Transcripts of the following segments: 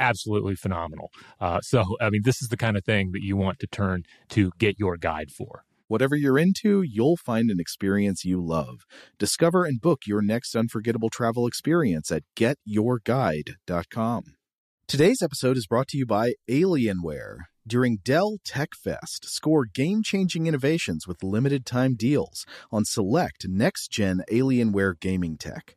absolutely phenomenal. Uh, so, I mean, this is the kind of thing that you want to turn to get your guide for. Whatever you're into, you'll find an experience you love. Discover and book your next unforgettable travel experience at getyourguide.com. Today's episode is brought to you by Alienware. During Dell Tech Fest, score game changing innovations with limited time deals on select next gen Alienware gaming tech.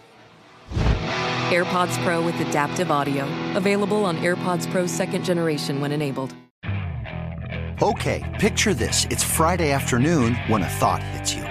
AirPods Pro with adaptive audio. Available on AirPods Pro second generation when enabled. Okay, picture this. It's Friday afternoon when a thought hits you.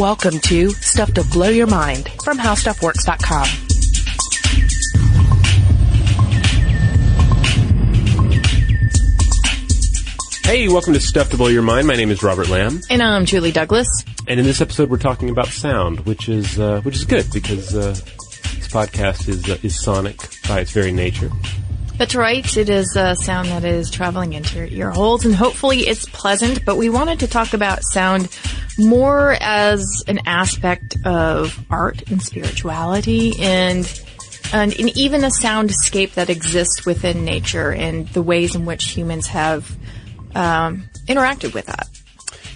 Welcome to Stuff to Blow Your Mind from HowStuffWorks.com. Hey, welcome to Stuff to Blow Your Mind. My name is Robert Lamb, And I'm Julie Douglas. and in this episode, we're talking about sound, which is uh, which is good because uh, this podcast is uh, is sonic by its very nature. That's right. It is a sound that is traveling into your ear holes and hopefully it's pleasant, but we wanted to talk about sound more as an aspect of art and spirituality and and, and even a soundscape that exists within nature and the ways in which humans have um, interacted with that.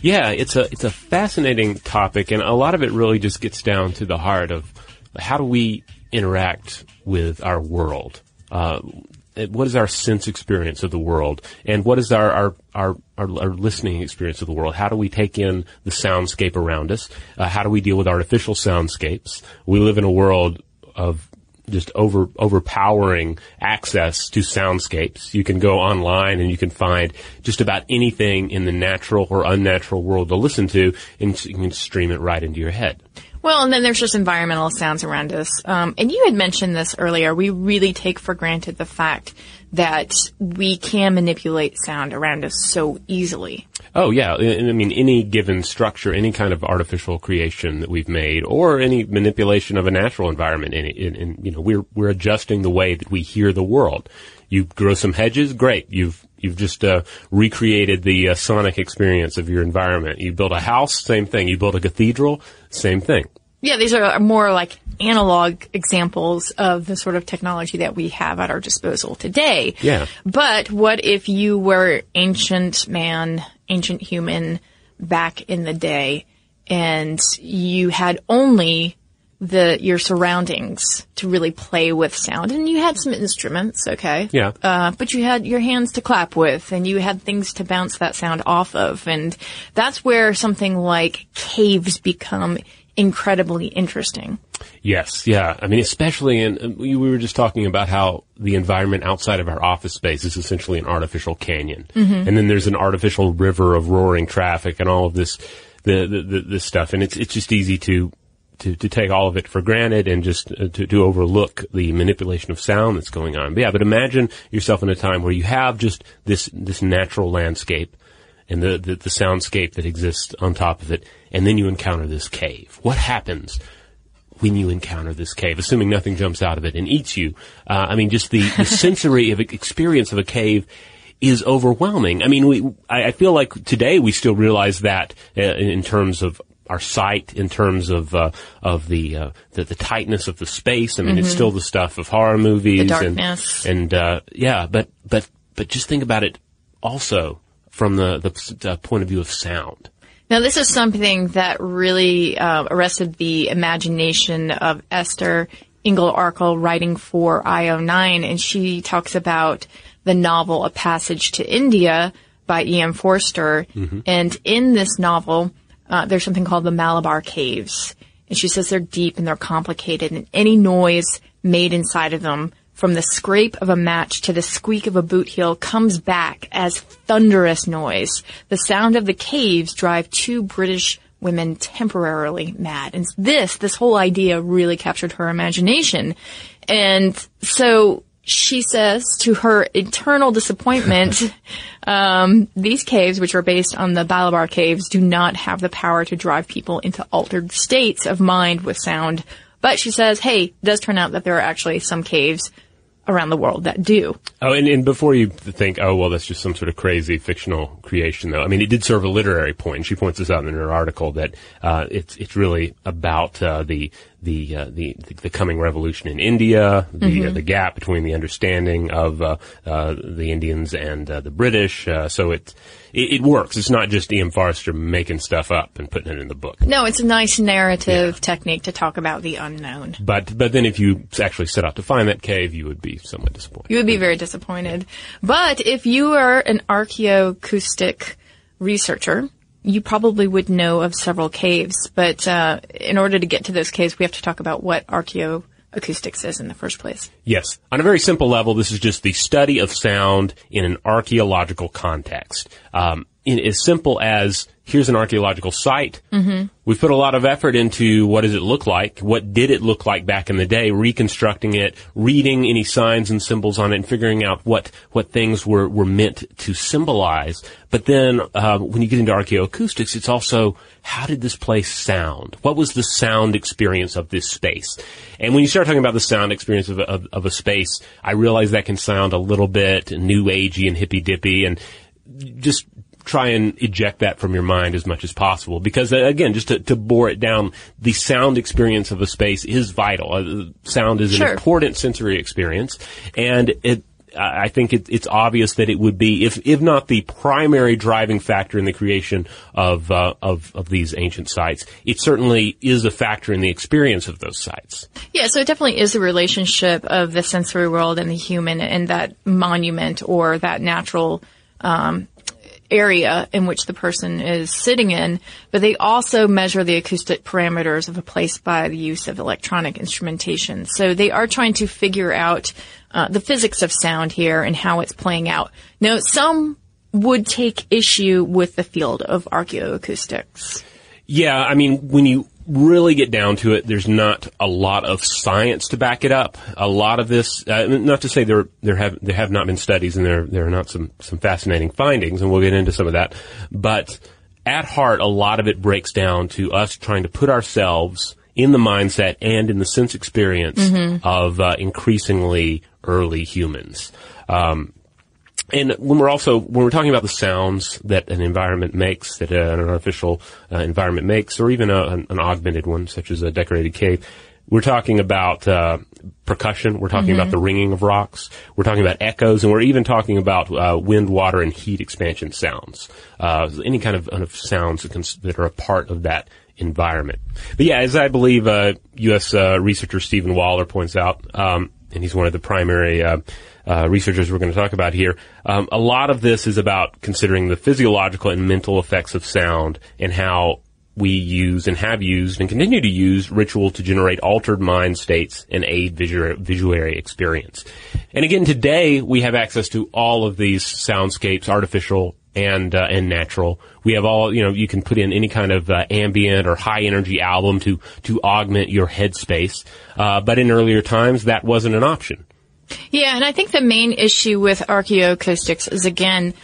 Yeah, it's a it's a fascinating topic, and a lot of it really just gets down to the heart of how do we interact with our world. Uh, what is our sense experience of the world, and what is our our, our our, our listening experience of the world? How do we take in the soundscape around us? Uh, how do we deal with artificial soundscapes? We live in a world of just over overpowering access to soundscapes. You can go online and you can find just about anything in the natural or unnatural world to listen to, and you can stream it right into your head. Well, and then there's just environmental sounds around us. Um, and you had mentioned this earlier. We really take for granted the fact that we can manipulate sound around us so easily. Oh yeah, I mean any given structure, any kind of artificial creation that we've made, or any manipulation of a natural environment, and you know we're we're adjusting the way that we hear the world. You grow some hedges, great. You've you've just uh, recreated the uh, sonic experience of your environment. You build a house, same thing. You build a cathedral, same thing. Yeah, these are more like analog examples of the sort of technology that we have at our disposal today. Yeah. But what if you were ancient man, ancient human back in the day and you had only the your surroundings to really play with sound and you had some instruments, okay? Yeah. Uh, but you had your hands to clap with and you had things to bounce that sound off of and that's where something like caves become incredibly interesting. Yes, yeah. I mean, especially in, uh, we we were just talking about how the environment outside of our office space is essentially an artificial canyon. And then there's an artificial river of roaring traffic and all of this, the, the, the, this stuff. And it's, it's just easy to, to, to take all of it for granted and just uh, to, to overlook the manipulation of sound that's going on. But yeah, but imagine yourself in a time where you have just this, this natural landscape and the, the, the soundscape that exists on top of it, and then you encounter this cave. What happens when you encounter this cave, assuming nothing jumps out of it and eats you? Uh, I mean, just the, the sensory of experience of a cave is overwhelming. I mean, we, I, I feel like today we still realize that uh, in terms of our sight, in terms of uh, of the, uh, the the tightness of the space. I mean, it's still the stuff of horror movies and and uh, yeah, but but but just think about it also from the the, point of view of sound. Now, this is something that really uh, arrested the imagination of Esther Inglis-Arkell writing for IO9, and she talks about the novel A Passage to India by E.M. Forster. And in this novel, uh, there's something called the Marabar Caves. And she says they're deep and they're complicated, and any noise made inside of them from the scrape of a match to the squeak of a boot heel comes back as thunderous noise. The sound of the caves drive two British women temporarily mad. And this, this whole idea really captured her imagination. And so she says to her eternal disappointment, um, these caves, which are based on the Barabar caves, do not have the power to drive people into altered states of mind with sound. But she says, hey, it does turn out that there are actually some caves around the world that do. Oh, and, and before you think, oh, well, that's just some sort of crazy fictional creation, though. I mean, it did serve a literary point. She points this out in her article that uh, it's it's really about uh, the the, uh, the the coming revolution in India, the uh, the gap between the understanding of uh, uh, the Indians and uh, the British. Uh, so it, it it works. It's not just E.M. Forster making stuff up and putting it in the book. No, it's a nice narrative technique to talk about the unknown. But but then if you actually set out to find that cave, you would be somewhat disappointed. You would be very disappointed. But if you are an archaeoacoustic researcher, you probably would know of several caves. But uh, in order to get to those caves, we have to talk about what archaeoacoustics is in the first place. Yes. On a very simple level, this is just the study of sound in an archaeological context. Um, in as simple as here's an archaeological site. Mm-hmm. We've put a lot of effort into what does it look like? What did it look like back in the day? Reconstructing it, reading any signs and symbols on it, and figuring out what what things were were meant to symbolize. But then uh, when you get into archaeoacoustics, it's also how did this place sound? What was the sound experience of this space? And when you start talking about the sound experience of, of, of a space, I realize that can sound a little bit new agey and hippy dippy, and just try and eject that from your mind as much as possible. Because uh, again, just to, to bore it down, the sound experience of a space is vital. Uh, sound is Sure. an important sensory experience, and it. I I think it, it's obvious that it would be, if if not the primary driving factor in the creation of uh, of of these ancient sites, it certainly is a factor in the experience of those sites. Yeah, so it definitely is a relationship of the sensory world and the human and that monument or that natural um, area in which the person is sitting in. But they also measure the acoustic parameters of a place by the use of electronic instrumentation. So they are trying to figure out uh, the physics of sound here and how it's playing out. Now, some would take issue with the field of archaeoacoustics. Yeah, I mean, when you really get down to it, there's not a lot of science to back it up. A lot of this, uh, not to say there there have there have not been studies and there there are not some some fascinating findings, and we'll get into some of that. But at heart, a lot of it breaks down to us trying to put ourselves in the mindset and in the sense experience of uh, increasingly early humans. Um, and when we're also when we're talking about the sounds that an environment makes, that uh, an artificial uh, environment makes, or even a, an, an augmented one, such as a decorated cave, we're talking about uh, percussion. We're talking about the ringing of rocks. We're talking about echoes, and we're even talking about uh, wind, water, and heat expansion sounds. Uh, any kind of, of sounds that, can, that are a part of that environment. But yeah, as I believe uh, U.S. Uh, researcher Stephen Waller points out, um, and he's one of the primary uh, uh, researchers we're going to talk about here. Um, a lot of this is about considering the physiological and mental effects of sound and how we use and have used and continue to use ritual to generate altered mind states and aid visual, visuary experience. And again, today we have access to all of these soundscapes, artificial and uh, and natural. We have all you know. You can put in any kind of uh, ambient or high energy album to to augment your headspace. Uh, but in earlier times, that wasn't an option. Yeah, and I think the main issue with archaeoacoustics is again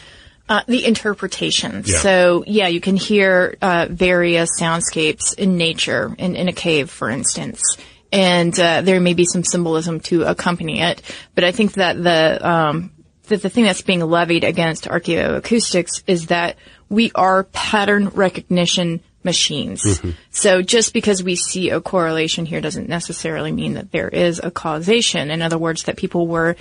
uh, the interpretation. Yeah. So yeah, you can hear uh, various soundscapes in nature, in, in a cave, for instance. And uh, there may be some symbolism to accompany it, but I think that the um, that the thing that's being levied against archaeoacoustics is that we are pattern recognition machines. So just because we see a correlation here doesn't necessarily mean that there is a causation. In other words, that people were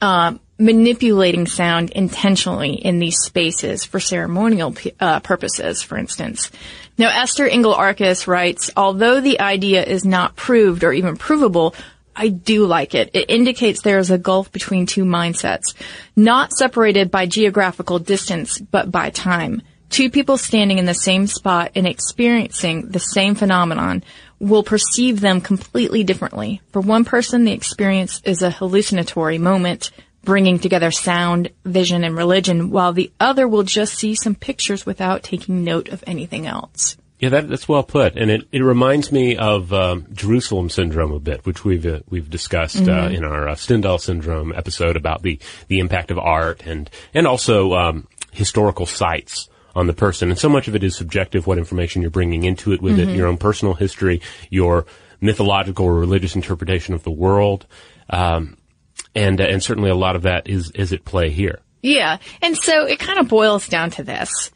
um, manipulating sound intentionally in these spaces for ceremonial p- uh, purposes, for instance. Now, Esther Inglis-Arkell writes, although the idea is not proved or even provable, I do like it. It indicates there is a gulf between two mindsets, not separated by geographical distance, but by time. Two people standing in the same spot and experiencing the same phenomenon will perceive them completely differently. For one person, the experience is a hallucinatory moment, bringing together sound, vision, and religion, while the other will just see some pictures without taking note of anything else. Yeah, that, that's well put, and it, it reminds me of um, Jerusalem syndrome a bit, which we've uh, we've discussed uh, in our uh, Stendhal syndrome episode about the the impact of art and and also um, historical sites on the person. And so much of it is subjective, what information you're bringing into it with it, your own personal history, your mythological or religious interpretation of the world, um, and uh, and certainly a lot of that is is at play here. Yeah. And so it kind of boils down to this.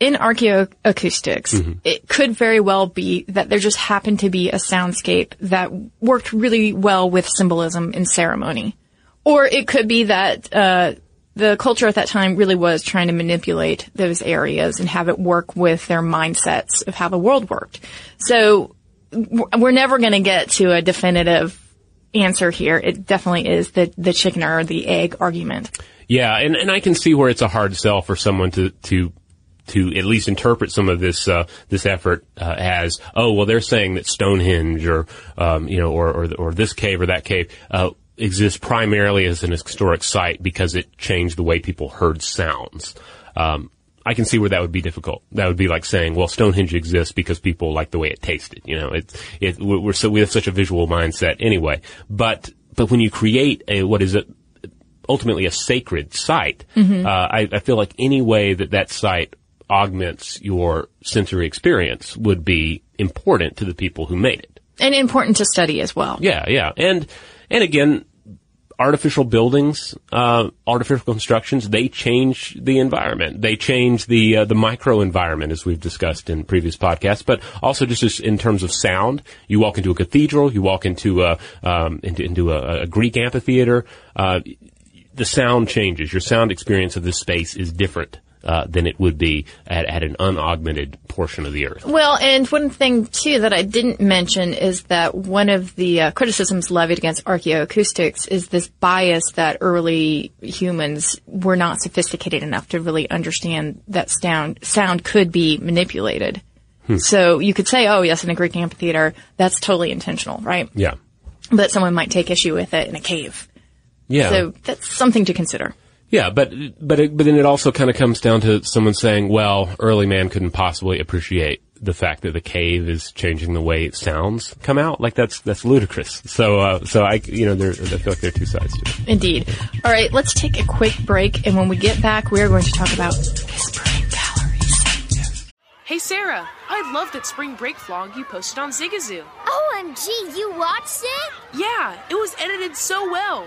In archaeoacoustics, it could very well be that there just happened to be a soundscape that worked really well with symbolism and ceremony. Or it could be that, uh, the culture at that time really was trying to manipulate those areas and have it work with their mindsets of how the world worked. So we're never going to get to a definitive answer here. It definitely is the, the chicken or the egg argument. Yeah, and, and I can see where it's a hard sell for someone to to to at least interpret some of this uh, this effort uh, as oh well they're saying that Stonehenge or um, you know or, or or this cave or that cave uh, exists primarily as an historic site because it changed the way people heard sounds. Um, I can see where that would be difficult. That would be like saying, well, Stonehenge exists because people like the way it tasted. You know, it's it, we're we're so we have such a visual mindset anyway. But but when you create a what is it ultimately a sacred site, uh, I, I feel like any way that that site augments your sensory experience would be important to the people who made it. And important to study as well. Yeah, yeah, and and again, artificial buildings, uh, artificial constructions, they change the environment. They change the uh, the micro environment, as we've discussed in previous podcasts. But also, just as in terms of sound, you walk into a cathedral, you walk into a um, into, into a, a Greek amphitheater. Uh, the sound changes. Your sound experience of this space is different. Uh, than it would be at, at an unaugmented portion of the earth. Well, and one thing too that I didn't mention is that one of the uh, criticisms levied against archaeoacoustics is this bias that early humans were not sophisticated enough to really understand that sound sound could be manipulated. So you could say, "Oh, yes, in a Greek amphitheater, that's totally intentional, right?" Yeah, But someone might take issue with it in a cave. yeah. So that's something to consider. Yeah, but but it, but then it also kind of comes down to someone saying, "Well, early man couldn't possibly appreciate the fact that the cave is changing the way sounds come out. Like that's that's ludicrous." So uh, so I you know there I feel like there are two sides to it. Indeed. All right, let's take a quick break, and when we get back, we are going to talk about whispering galleries. Hey Sarah, I love that spring break vlog you posted on Zigazoo. OMG, you watched it? Yeah, it was edited so well.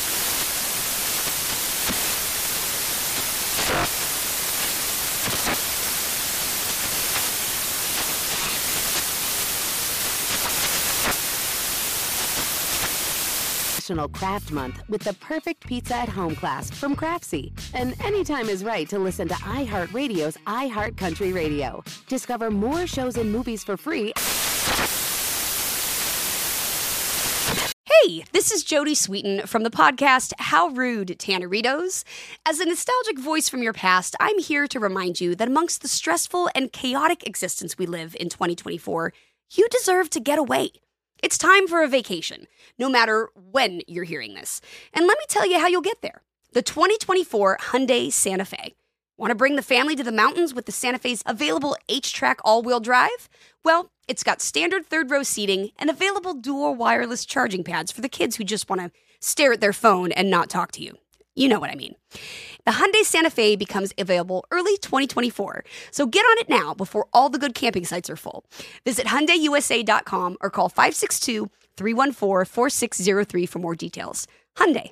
National Craft Month with the perfect pizza at home class from Craftsy. And anytime is right to listen to iHeartRadio's iHeart Country Radio. Discover more shows and movies for free. Hey, this is Jodie Sweetin from the podcast How Rude Tanneritos. As a nostalgic voice from your past, I'm here to remind you that amongst the stressful and chaotic existence we live in 2024, you deserve to get away. It's time for a vacation, no matter when you're hearing this. And let me tell you how you'll get there. The 2024 Hyundai Santa Fe. Want to bring the family to the mountains with the Santa Fe's available HTRAC all-wheel drive? Well, it's got standard third row seating and available dual wireless charging pads for the kids who just want to stare at their phone and not talk to you. You know what I mean. The Hyundai Santa Fe becomes available early 2024, so get on it now before all the good camping sites are full. Visit HyundaiUSA.com or call 562-314-4603 for more details. Hyundai,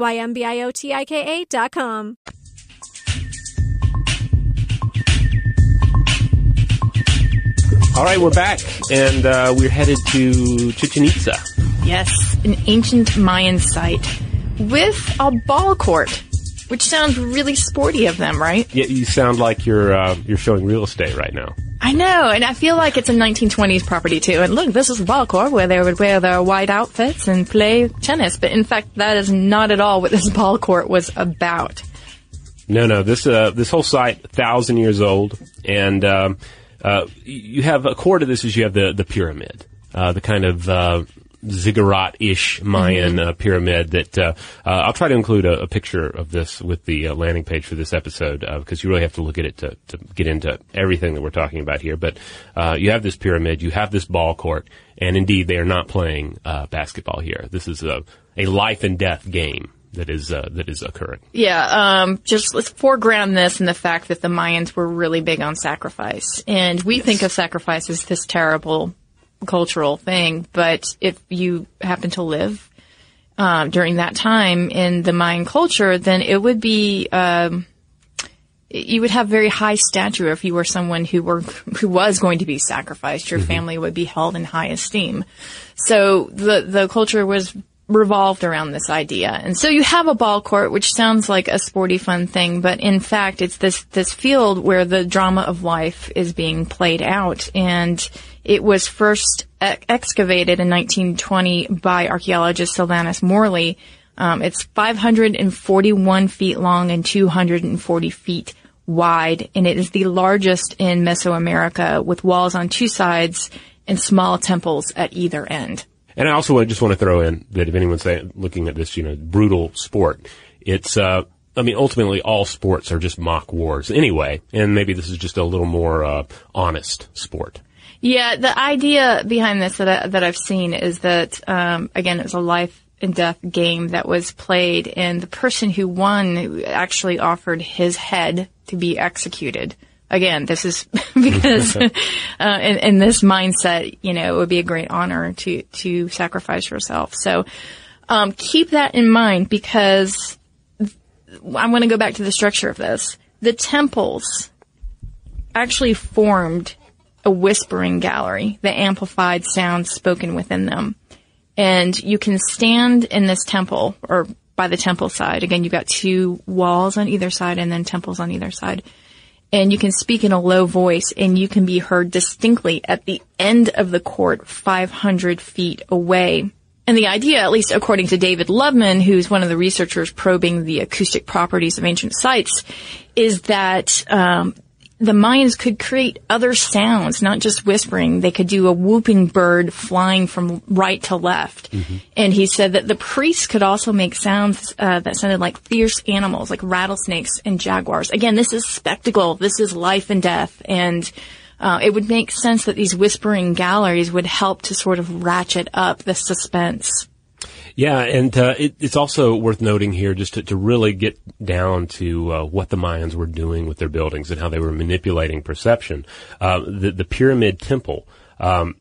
Y M B I O T I K com. All right, we're back, and uh, we're headed to Chichen Itza. Yes, an ancient Mayan site with a ball court, which sounds really sporty of them, right? Yeah, you sound like you're uh, you're showing real estate right now. I know, and I feel like it's a 1920s property too. And look, this is court where they would wear their white outfits and play tennis. But in fact, that is not at all what this ball court was about. No, no. This uh, this whole site, thousand years old, and um, uh, you have a core to this is you have the the pyramid, uh, the kind of uh, ziggurat-ish Mayan Mm-hmm. uh, pyramid that uh, uh, I'll try to include a, a picture of this with the uh, landing page for this episode uh, because you really have to look at it to, to get into everything that we're talking about here. But uh, you have this pyramid, you have this ball court, and indeed they are not playing uh, basketball here. This is a a life and death game that is uh, that is occurring. Yeah, um, just let's foreground this and the fact that the Mayans were really big on sacrifice. And we think of sacrifice as this terrible cultural thing, but if you happen to live um, during that time in the Mayan culture, then it would be um, you would have very high stature if you were someone who were who was going to be sacrificed. Your family would be held in high esteem. So the the culture was revolved around this idea. And so you have a ball court, which sounds like a sporty fun thing, but in fact, it's this, this field where the drama of life is being played out. And it was first ex- excavated in 1920 by archaeologist Sylvanus Morley. Um, it's 541 feet long and 240 feet wide, and it is the largest in Mesoamerica with walls on two sides and small temples at either end. And I also just want to throw in that if anyone's looking at this, you know, brutal sport, it's, uh, I mean, ultimately all sports are just mock wars anyway, and maybe this is just a little more, uh, honest sport. Yeah, the idea behind this that, I, that I've seen is that, um, again, it was a life and death game that was played, and the person who won actually offered his head to be executed. Again, this is because uh, in, in this mindset, you know, it would be a great honor to to sacrifice yourself. So um, keep that in mind because I'm going to go back to the structure of this. The temples actually formed a whispering gallery that amplified sounds spoken within them. And you can stand in this temple or by the temple side. Again, you've got two walls on either side and then temples on either side. And you can speak in a low voice and you can be heard distinctly at the end of the court 500 feet away. And the idea, at least according to David Lubman, who's one of the researchers probing the acoustic properties of ancient sites, is that um, the Mayans could create other sounds, not just whispering. They could do a whooping bird flying from right to left. Mm-hmm. And he said that the priests could also make sounds uh, that sounded like fierce animals, like rattlesnakes and jaguars. Again, this is spectacle. This is life and death. And uh, it would make sense that these whispering galleries would help to sort of ratchet up the suspense. Yeah, and uh, it, it's also worth noting here just to, to really get down to uh, what the Mayans were doing with their buildings and how they were manipulating perception. Uh, the, the pyramid temple. Um,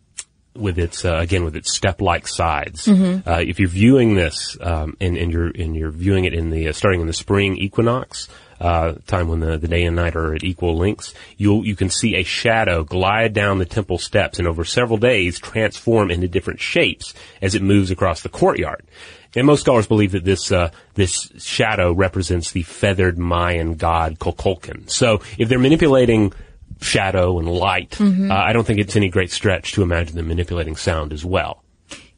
with its uh, again with its step-like sides. Mm-hmm. Uh, if you're viewing this um, and, and, you're and you're viewing it in the uh, starting in the spring equinox, uh, time when the, the day and night are at equal lengths, you you can see a shadow glide down the temple steps and over several days transform into different shapes as it moves across the courtyard. And most scholars believe that this uh, this shadow represents the feathered Mayan god Kukulkan. So if they're manipulating shadow and light, mm-hmm. uh, I don't think it's any great stretch to imagine them manipulating sound as well.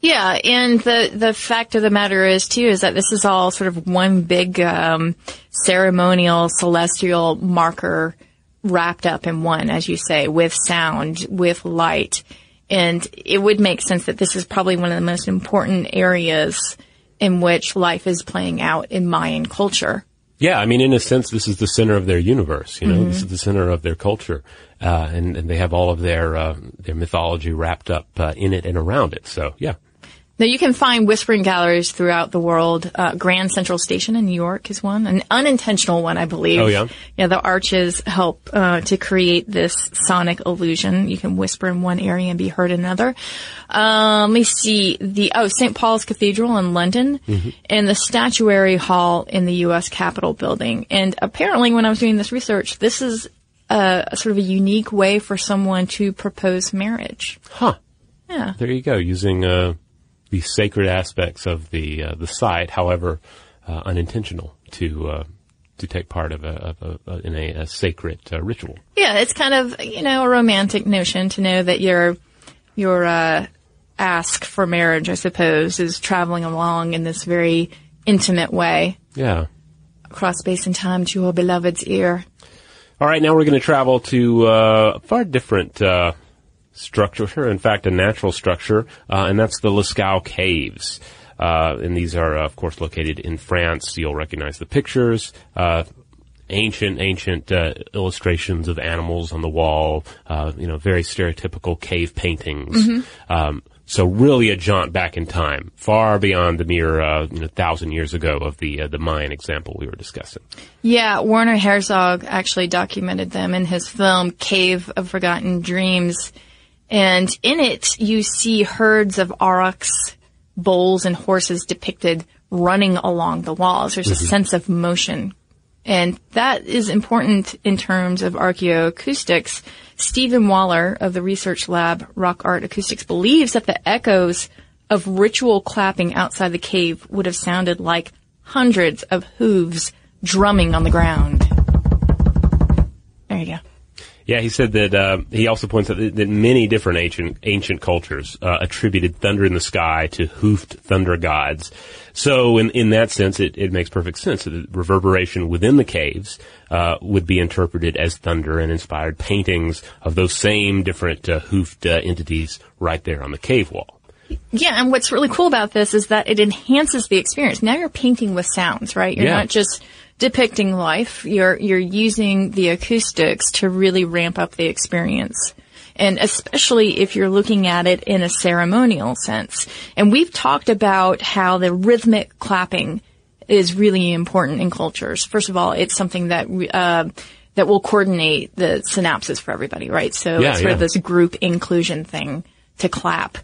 Yeah, and the the fact of the matter is too is that this is all sort of one big um, ceremonial celestial marker wrapped up in one, as you say, with sound, with light, and it would make sense that this is probably one of the most important areas in which life is playing out in Mayan culture. Yeah, I mean, in a sense, this is the center of their universe. You know, mm-hmm. this is the center of their culture, uh, and, and, they have all of their uh, their mythology wrapped up uh, in it and around it. So, yeah. Now you can find whispering galleries throughout the world. Uh, Grand Central Station in New York is one, an unintentional one, I believe. Oh yeah. Yeah, the arches help uh, to create this sonic illusion. You can whisper in one area and be heard in another. Um, let me see the oh St. Paul's Cathedral in London mm-hmm. and the Statuary Hall in the U.S. Capitol building. And apparently, when I was doing this research, this is a, a sort of a unique way for someone to propose marriage. Huh. Yeah. There you go. Using uh the sacred aspects of the uh, the site, however uh, unintentional, to uh, to take part of a, of a, in a, a sacred uh, ritual. Yeah, it's kind of you know a romantic notion to know that your your uh, ask for marriage, I suppose, is traveling along in this very intimate way. Yeah, across space and time to your beloved's ear. All right, now we're going to travel to uh, a far different structure, in fact, a natural structure, uh, and that's the Lascaux Caves. Uh, and these are, of course, located in France. You'll recognize the pictures. Uh, ancient, ancient uh, illustrations of animals on the wall. Uh, you know, very stereotypical cave paintings. Mm-hmm. Um, so really a jaunt back in time, far beyond the mere uh, you know, thousand years ago of the uh, the Mayan example we were discussing. Yeah, Werner Herzog actually documented them in his film Cave of Forgotten Dreams. And in it, you see herds of aurochs, bulls, and horses depicted running along the walls. There's mm-hmm. a sense of motion. And that is important in terms of archaeoacoustics. Stephen Waller of the research lab Rock Art Acoustics believes that the echoes of ritual clapping outside the cave would have sounded like hundreds of hooves drumming on the ground. There you go. Yeah, he said that uh, he also points out that, that, many different ancient ancient cultures uh, attributed thunder in the sky to hoofed thunder gods. So, in in that sense, it, it makes perfect sense. That the reverberation within the caves uh, would be interpreted as thunder and inspired paintings of those same different uh, hoofed uh, entities right there on the cave wall. Yeah, and what's really cool about this is that it enhances the experience. Now you're painting with sounds, right? You're yeah. not just depicting life. You're you're using the acoustics to really ramp up the experience. And especially if you're looking at it in a ceremonial sense. And we've talked about how the rhythmic clapping is really important in cultures. First of all, it's something that uh, that will coordinate the synapses for everybody, right? So yeah, it's sort yeah. of this group inclusion thing to clap.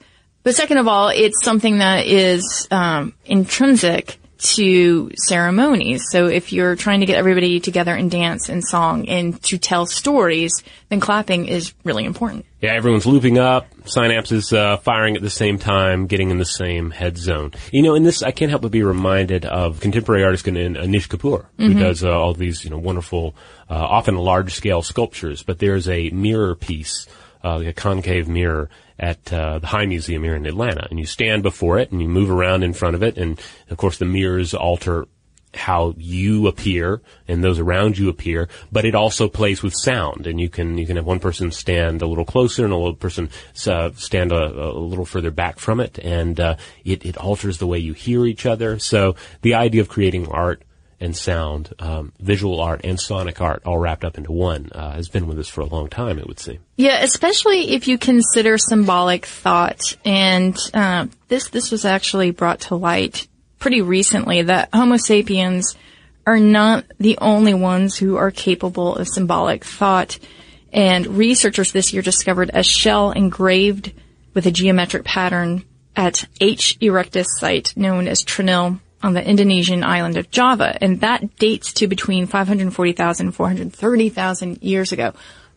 But second of all, it's something that is um, intrinsic to ceremonies. So if you're trying to get everybody together and dance and song and to tell stories, then clapping is really important. Yeah, everyone's looping up, synapses uh, firing at the same time, getting in the same head zone. You know, in this, I can't help but be reminded of contemporary artist Anish Kapoor, who Mhm. does uh, all these, you know, wonderful, uh, often large-scale sculptures. But there's a mirror piece, uh, like a concave mirror, at uh, the High Museum here in Atlanta, and you stand before it and you move around in front of it, and of course the mirrors alter how you appear and those around you appear, but it also plays with sound, and you can you can have one person stand a little closer and a little person uh, stand a, a, little further back from it, and uh, it it alters the way you hear each other. So the idea of creating art and sound, um, visual art and sonic art all wrapped up into one uh, has been with us for a long time, it would seem. Yeah, especially if you consider symbolic thought. And uh, this this was actually brought to light pretty recently that Homo sapiens are not the only ones who are capable of symbolic thought. And researchers this year discovered a shell engraved with a geometric pattern at H. erectus site known as Trinil on the Indonesian island of Java, and that dates to between 540,000 and 430,000 years ago.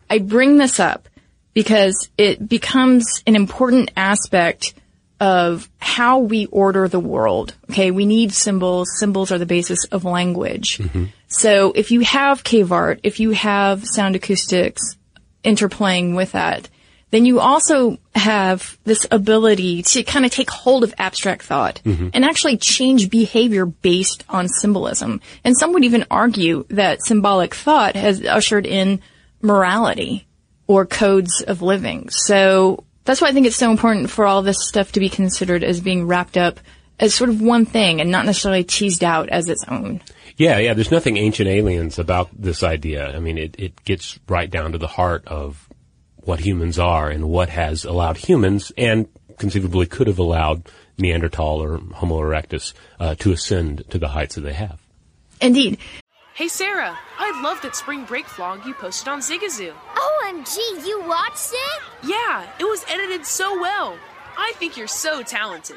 I bring this up because it becomes an important aspect of how we order the world. Okay, we need symbols. Symbols are the basis of language. Mm-hmm. So if you have cave art, if you have sound acoustics interplaying with that, then you also have this ability to kind of take hold of abstract thought mm-hmm. and actually change behavior based on symbolism. And some would even argue that symbolic thought has ushered in morality or codes of living. So that's why I think it's so important for all this stuff to be considered as being wrapped up as sort of one thing and not necessarily teased out as its own. Yeah, yeah. There's nothing ancient aliens about this idea. I mean, it, it gets right down to the heart of what humans are and what has allowed humans and conceivably could have allowed Neanderthal or Homo erectus uh, to ascend to the heights that they have. Indeed. Hey Sarah, I love that spring break vlog you posted on Zigazoo. OMG, you watched it? Yeah, it was edited so well. I think you're so talented.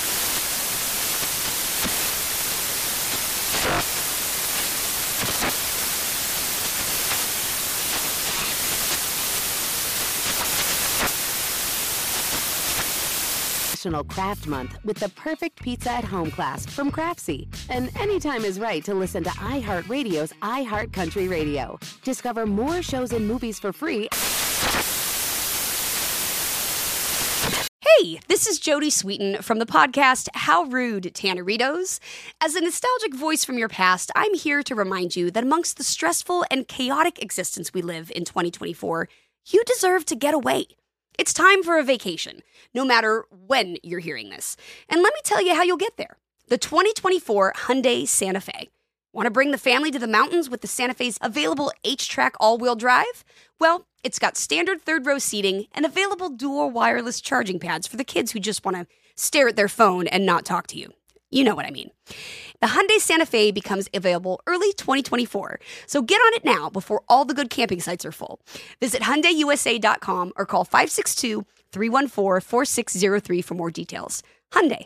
National Craft Month with the perfect pizza at home class from Craftsy. And anytime is right to listen to iHeartRadio's iHeart Country Radio. Discover more shows and movies for free. Hey, this is Jodie Sweetin from the podcast How Rude Tanneritos. As a nostalgic voice from your past, I'm here to remind you that amongst the stressful and chaotic existence we live in 2024, you deserve to get away. It's time for a vacation, no matter when you're hearing this. And let me tell you how you'll get there. The 2024 Hyundai Santa Fe. Want to bring the family to the mountains with the Santa Fe's available HTRAC all-wheel drive? Well, it's got standard third row seating and available dual wireless charging pads for the kids who just want to stare at their phone and not talk to you. You know what I mean. The Hyundai Santa Fe becomes available early 2024, so get on it now before all the good camping sites are full. Visit HyundaiUSA.com or call 562-314-4603 for more details. Hyundai,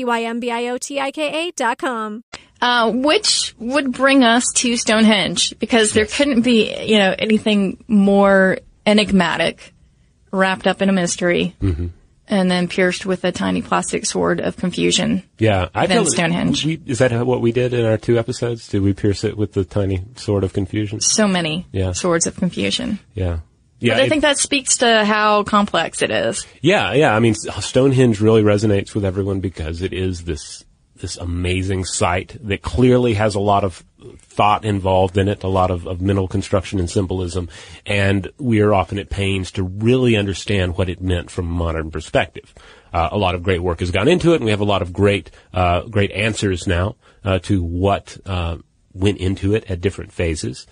Y M B I O T I K A dot com. Uh, which would bring us to Stonehenge because there couldn't be, you know, anything more enigmatic wrapped up in a mystery. Mm-hmm. and then pierced with a tiny plastic sword of confusion. Yeah, I Then feel Stonehenge. We, is that what we did in our two episodes? Did we pierce it with the tiny sword of confusion? So many Yeah. swords of confusion. Yeah. Yeah, but I it- think that speaks to how complex it is. Yeah, yeah. I mean, Stonehenge really resonates with everyone because it is this this amazing site that clearly has a lot of thought involved in it, a lot of, of mental construction and symbolism, and we are often at pains to really understand what it meant from a modern perspective. Uh, a lot of great work has gone into it, and we have a lot of great uh, great answers now uh, to what uh, went into it at different phases.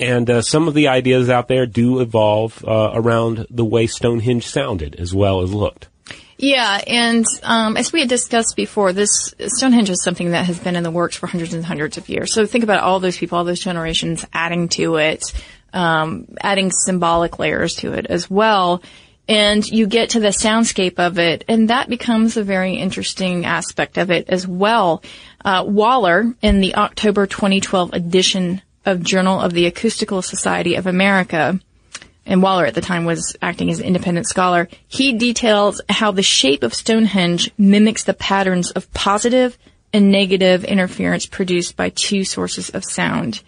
And uh, some of the ideas out there do evolve uh, around the way Stonehenge sounded as well as looked. Yeah, and um, as we had discussed before, this Stonehenge is something that has been in the works for hundreds and hundreds of years. So think about all those people, all those generations adding to it, um, adding symbolic layers to it as well. And you get to the soundscape of it, and that becomes a very interesting aspect of it as well. Uh, Waller, in the October 2012 edition of Journal of the Acoustical Society of America, and Waller at the time was acting as an independent scholar, he details how the shape of Stonehenge mimics the patterns of positive and negative interference produced by two sources of sound.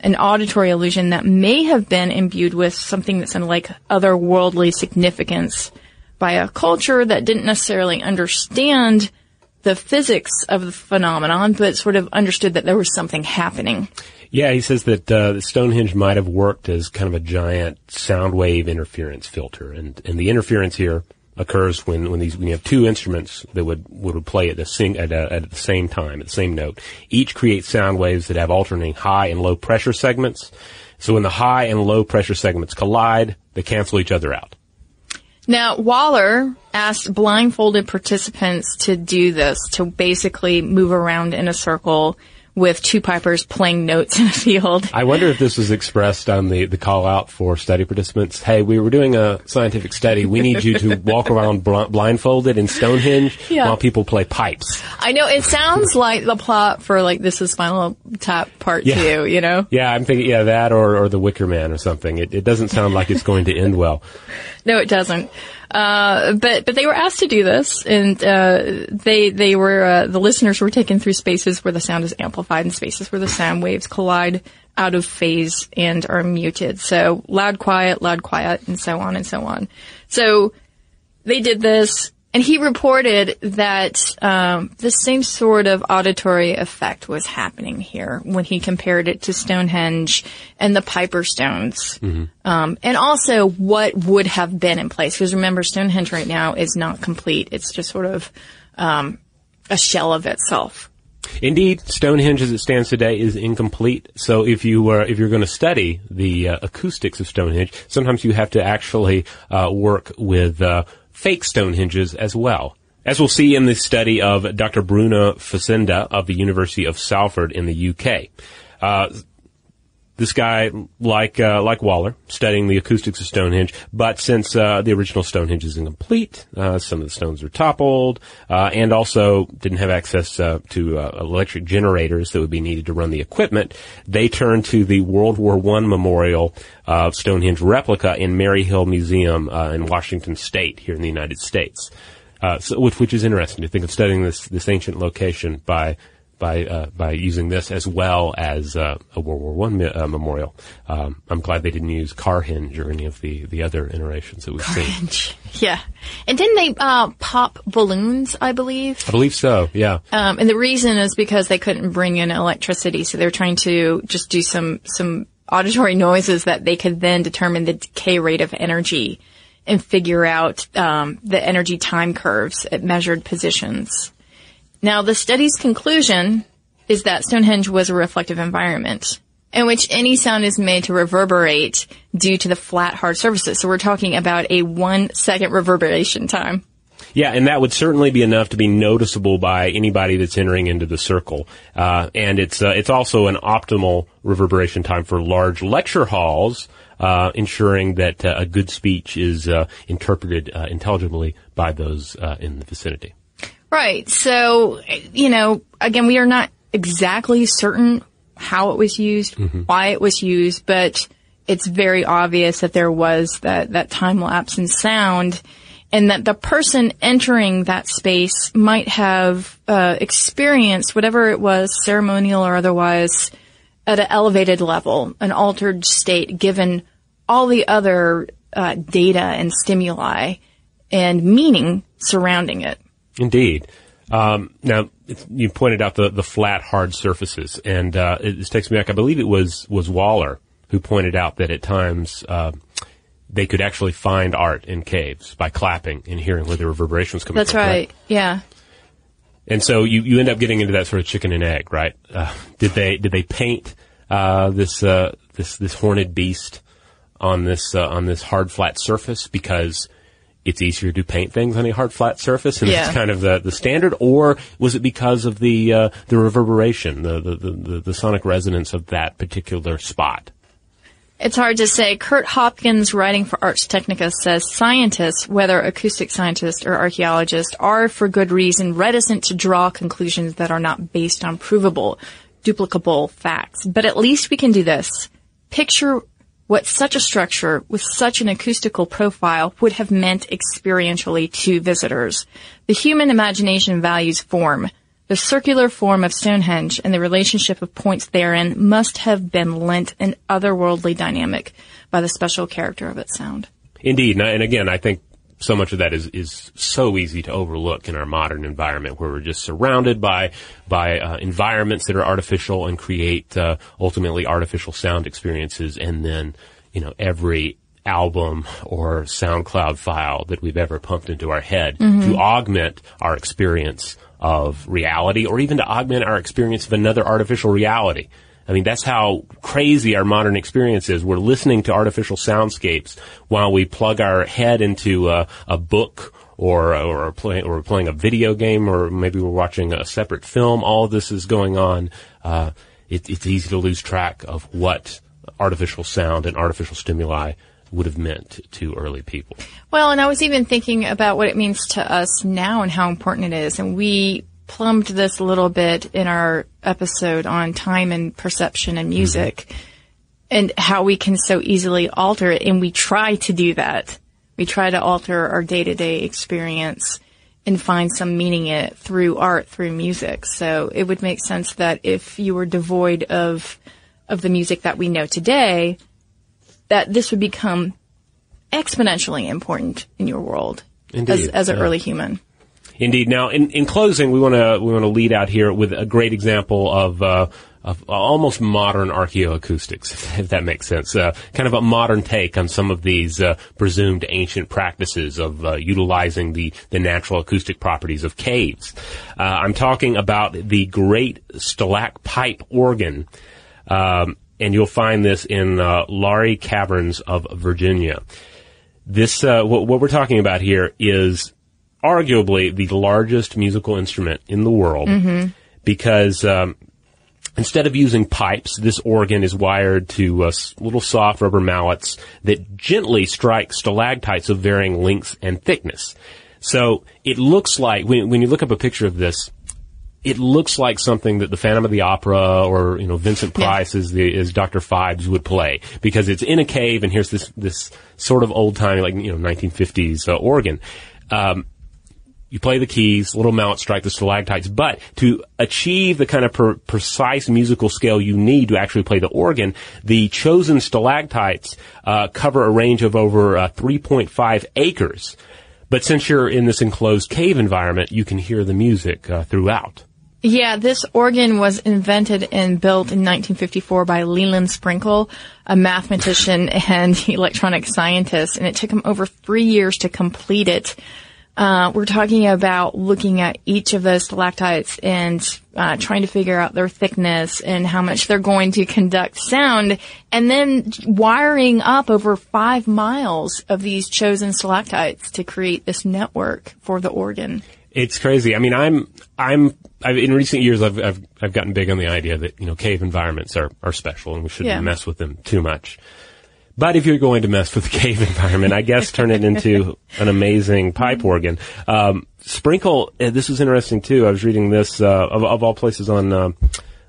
An auditory illusion that may have been imbued with something that sounded like otherworldly significance by a culture that didn't necessarily understand the physics of the phenomenon, but sort of understood that there was something happening. Yeah, he says that uh, Stonehenge might have worked as kind of a giant sound wave interference filter, and and the interference here occurs when when these when you have two instruments that would would play at the sing at, a, at the same time at the same note. Each creates sound waves that have alternating high and low pressure segments. So when the high and low pressure segments collide, they cancel each other out. Now, Waller asked blindfolded participants to do this, to basically move around in a circle with two pipers playing notes in a field. I wonder if this was expressed on the, the call out for study participants. Hey, we were doing a scientific study. We need you to walk around bl- blindfolded in Stonehenge Yeah. while people play pipes. I know it sounds like the plot for like This Is Spinal Tap Part Yeah. 2, you know? Yeah, I'm thinking, yeah, that or, or the Wicker Man or something. It, it doesn't sound like it's going to end well. No, it doesn't. Uh, but but they were asked to do this, and uh, they they were uh, the listeners were taken through spaces where the sound is amplified and spaces where the sound waves collide out of phase and are muted. So loud, quiet, loud, quiet, and so on and so on. So they did this, and he reported that um, the same sort of auditory effect was happening here when he compared it to Stonehenge and the Piper Stones. Um, and also what would have been in place. Because remember, Stonehenge right now is not complete. It's just sort of um, a shell of itself. Indeed, Stonehenge as it stands today is incomplete. So if you uh, if you're going to study the uh, acoustics of Stonehenge, sometimes you have to actually uh, work with uh, fake Stonehenges as well. As we'll see in the study of Dr. Bruno Fazenda of the University of Salford in the UK. Uh, this guy, like uh, like Waller, studying the acoustics of Stonehenge, but since uh, the original Stonehenge is incomplete, uh, some of the stones are toppled, uh, and also didn't have access uh, to uh, electric generators that would be needed to run the equipment, they turned to the World War One memorial Stonehenge replica in Maryhill Museum uh, in Washington State here in the United States, uh, so, which, which is interesting to think of studying this this ancient location by by uh, by using this as well as uh, a World War One me- uh, memorial. Um, I'm glad they didn't use Carhenge or any of the, the other iterations that we've seen. Yeah. And didn't they uh, pop balloons, I believe? I believe so. Yeah. Um, and the reason is because they couldn't bring in electricity, so they're trying to just do some some auditory noises that they could then determine the decay rate of energy and figure out um, the energy time curves at measured positions. Now, the study's conclusion is that Stonehenge was a reflective environment in which any sound is made to reverberate due to the flat, hard surfaces. So we're talking about a one second reverberation time. Yeah, and that would certainly be enough to be noticeable by anybody that's entering into the circle. Uh, and it's uh, it's also an optimal reverberation time for large lecture halls, uh, ensuring that uh, a good speech is uh, interpreted uh, intelligibly by those uh, in the vicinity. Right. So, you know, again, we are not exactly certain how it was used, why it was used, but it's very obvious that there was that, that time lapse in sound. and that the person entering that space might have uh, experienced whatever it was, ceremonial or otherwise, at an elevated level, an altered state, given all the other uh, data and stimuli and meaning surrounding it. Indeed. Um, now you pointed out the, the flat, hard surfaces, and uh, it, this takes me back. I believe it was was Waller who pointed out that at times uh, they could actually find art in caves by clapping and hearing where the reverberations coming That's from. right. Yeah. And so you, you end up getting into that sort of chicken and egg, right? Uh, did they did they paint uh, this uh, this this horned beast on this uh, on this hard flat surface because it's easier to paint things on a hard flat surface and Yeah. that's kind of the, the standard, or was it because of the uh, the reverberation, the, the, the, the, the sonic resonance of that particular spot? It's hard to say. Kurt Hopkins, writing for Ars Technica, says scientists, whether acoustic scientists or archaeologists, are for good reason reticent to draw conclusions that are not based on provable, duplicable facts. But at least we can do this. Picture what such a structure with such an acoustical profile would have meant experientially to visitors. The human imagination values form. The circular form of Stonehenge and the relationship of points therein must have been lent an otherworldly dynamic by the special character of its sound. Indeed, and, again, I think so much of that is is so easy to overlook in our modern environment, where we're just surrounded by by uh, environments that are artificial and create uh, ultimately artificial sound experiences, and then you know every album or SoundCloud file that we've ever pumped into our head Mhm. to augment our experience of reality, or even to augment our experience of another artificial reality. I mean, that's how crazy our modern experience is. We're listening to artificial soundscapes while we plug our head into a, a book or or play, or playing a video game, or maybe we're watching a separate film. All this is going on. Uh, it, it's easy to lose track of what artificial sound and artificial stimuli would have meant to early people. Well, and I was even thinking about what it means to us now and how important it is. And we plumbed this a little bit in our episode on time and perception and music and how we can so easily alter it. And we try to do that. We try to alter our day to day experience and find some meaning in it through art, through music. So it would make sense that if you were devoid of, of the music that we know today, that this would become exponentially important in your world as, as an yeah. early human. Indeed. Now, in, in closing, we want to we want to lead out here with a great example of uh, of almost modern archaeoacoustics, if, that makes sense. Uh, kind of a modern take on some of these uh, presumed ancient practices of uh, utilizing the the natural acoustic properties of caves. Uh, I'm talking about the Great Stalacpipe Organ. Um, and you'll find this in uh, Luray Caverns of Virginia. This uh, what, what we're talking about here is arguably the largest musical instrument in the world Mhm. because um, instead of using pipes, this organ is wired to uh, little soft rubber mallets that gently strike stalactites of varying length and thickness. So it looks like when, when you look up a picture of this, it looks like something that the Phantom of the Opera or you know Vincent Price as the as Dr. Phibes would play because it's in a cave and here's this this sort of old time like you know 1950s uh, organ. Um, you play the keys, little mallet strike the stalactites, but to achieve the kind of per- precise musical scale you need to actually play the organ, the chosen stalactites uh, cover a range of over uh, 3.5 acres. But since you're in this enclosed cave environment, you can hear the music uh, throughout. Yeah, this organ was invented and built in 1954 by Leland Sprinkle, a mathematician and electronic scientist, and it took him over three years to complete it. Uh, we're talking about looking at each of those stalactites and uh, trying to figure out their thickness and how much they're going to conduct sound, and then wiring up over five miles of these chosen stalactites to create this network for the organ. It's crazy. I mean, I'm, I'm, I've, in recent years, I've, I've, I've gotten big on the idea that, you know, cave environments are, are special and we shouldn't Yeah. mess with them too much. But if you're going to mess with the cave environment, I guess turn it into an amazing pipe organ. Um, Sprinkle, uh, this is interesting too. I was reading this, uh, of, of all places on, um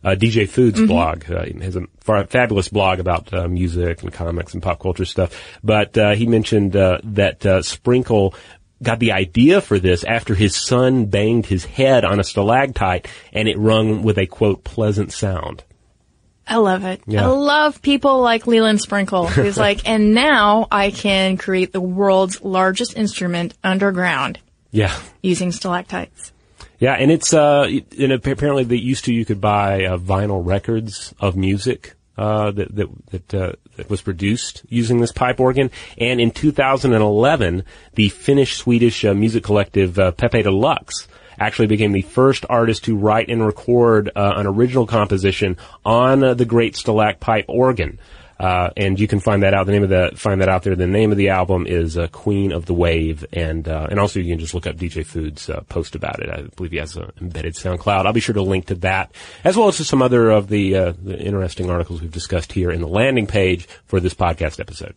uh, DJ Food's Mhm. blog. Uh, he has a fabulous blog about uh, music and comics and pop culture stuff. But uh, he mentioned uh, that uh, Sprinkle got the idea for this after his son banged his head on a stalactite and it rung with a quote pleasant sound. I love it. Yeah. I love people like Leland Sprinkle, who's like, and now I can create the world's largest instrument underground Yeah. using stalactites. Yeah, and it's uh, and apparently they used to you could buy uh, vinyl records of music uh, that that that, uh, that was produced using this pipe organ. And in 2011, the Finnish Swedish uh, music collective uh, Pepe Deluxe actually became the first artist to write and record uh, an original composition on uh, the great Stalacpipe organ. Uh, and you can find that out. The name of the find that out there. The name of the album is uh, Queen of the Wave, and uh, and also you can just look up DJ Food's uh, post about it. I believe he has an embedded SoundCloud. I'll be sure to link to that as well as to some other of the, uh, the interesting articles we've discussed here in the landing page for this podcast episode.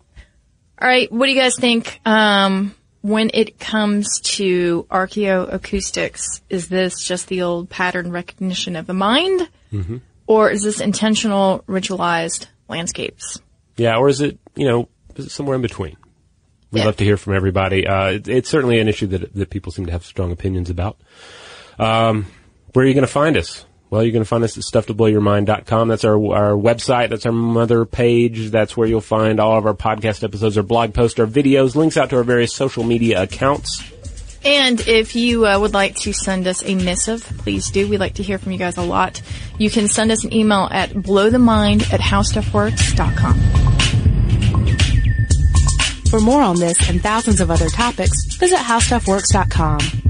All right, what do you guys think um, when it comes to archaeoacoustics? Is this just the old pattern recognition of the mind, Mm-hmm. or is this intentional ritualized landscapes? Yeah, or is it you know is it somewhere in between? We'd Yeah. love to hear from everybody. Uh, it, it's certainly an issue that that people seem to have strong opinions about. Um, where are you going to find us? Well, you're going to find us at stufftoblowyourmind.com. That's our our website. That's our mother page. That's where you'll find all of our podcast episodes, our blog posts, our videos, links out to our various social media accounts. And if you uh, would like to send us a missive, please do. We like to hear from you guys a lot. You can send us an email at blowthemind at howstuffworks.com. For more on this and thousands of other topics, visit howstuffworks.com.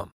from.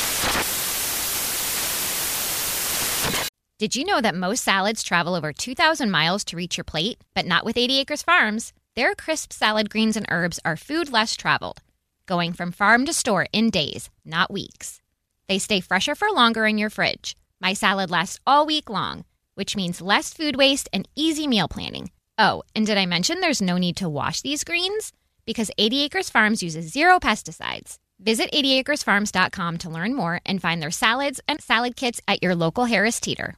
Did you know that most salads travel over 2,000 miles to reach your plate, but not with 80 Acres Farms? Their crisp salad greens and herbs are food less traveled, going from farm to store in days, not weeks. They stay fresher for longer in your fridge. My salad lasts all week long, which means less food waste and easy meal planning. Oh, and did I mention there's no need to wash these greens? Because 80 Acres Farms uses zero pesticides. Visit 80acresfarms.com to learn more and find their salads and salad kits at your local Harris Teeter.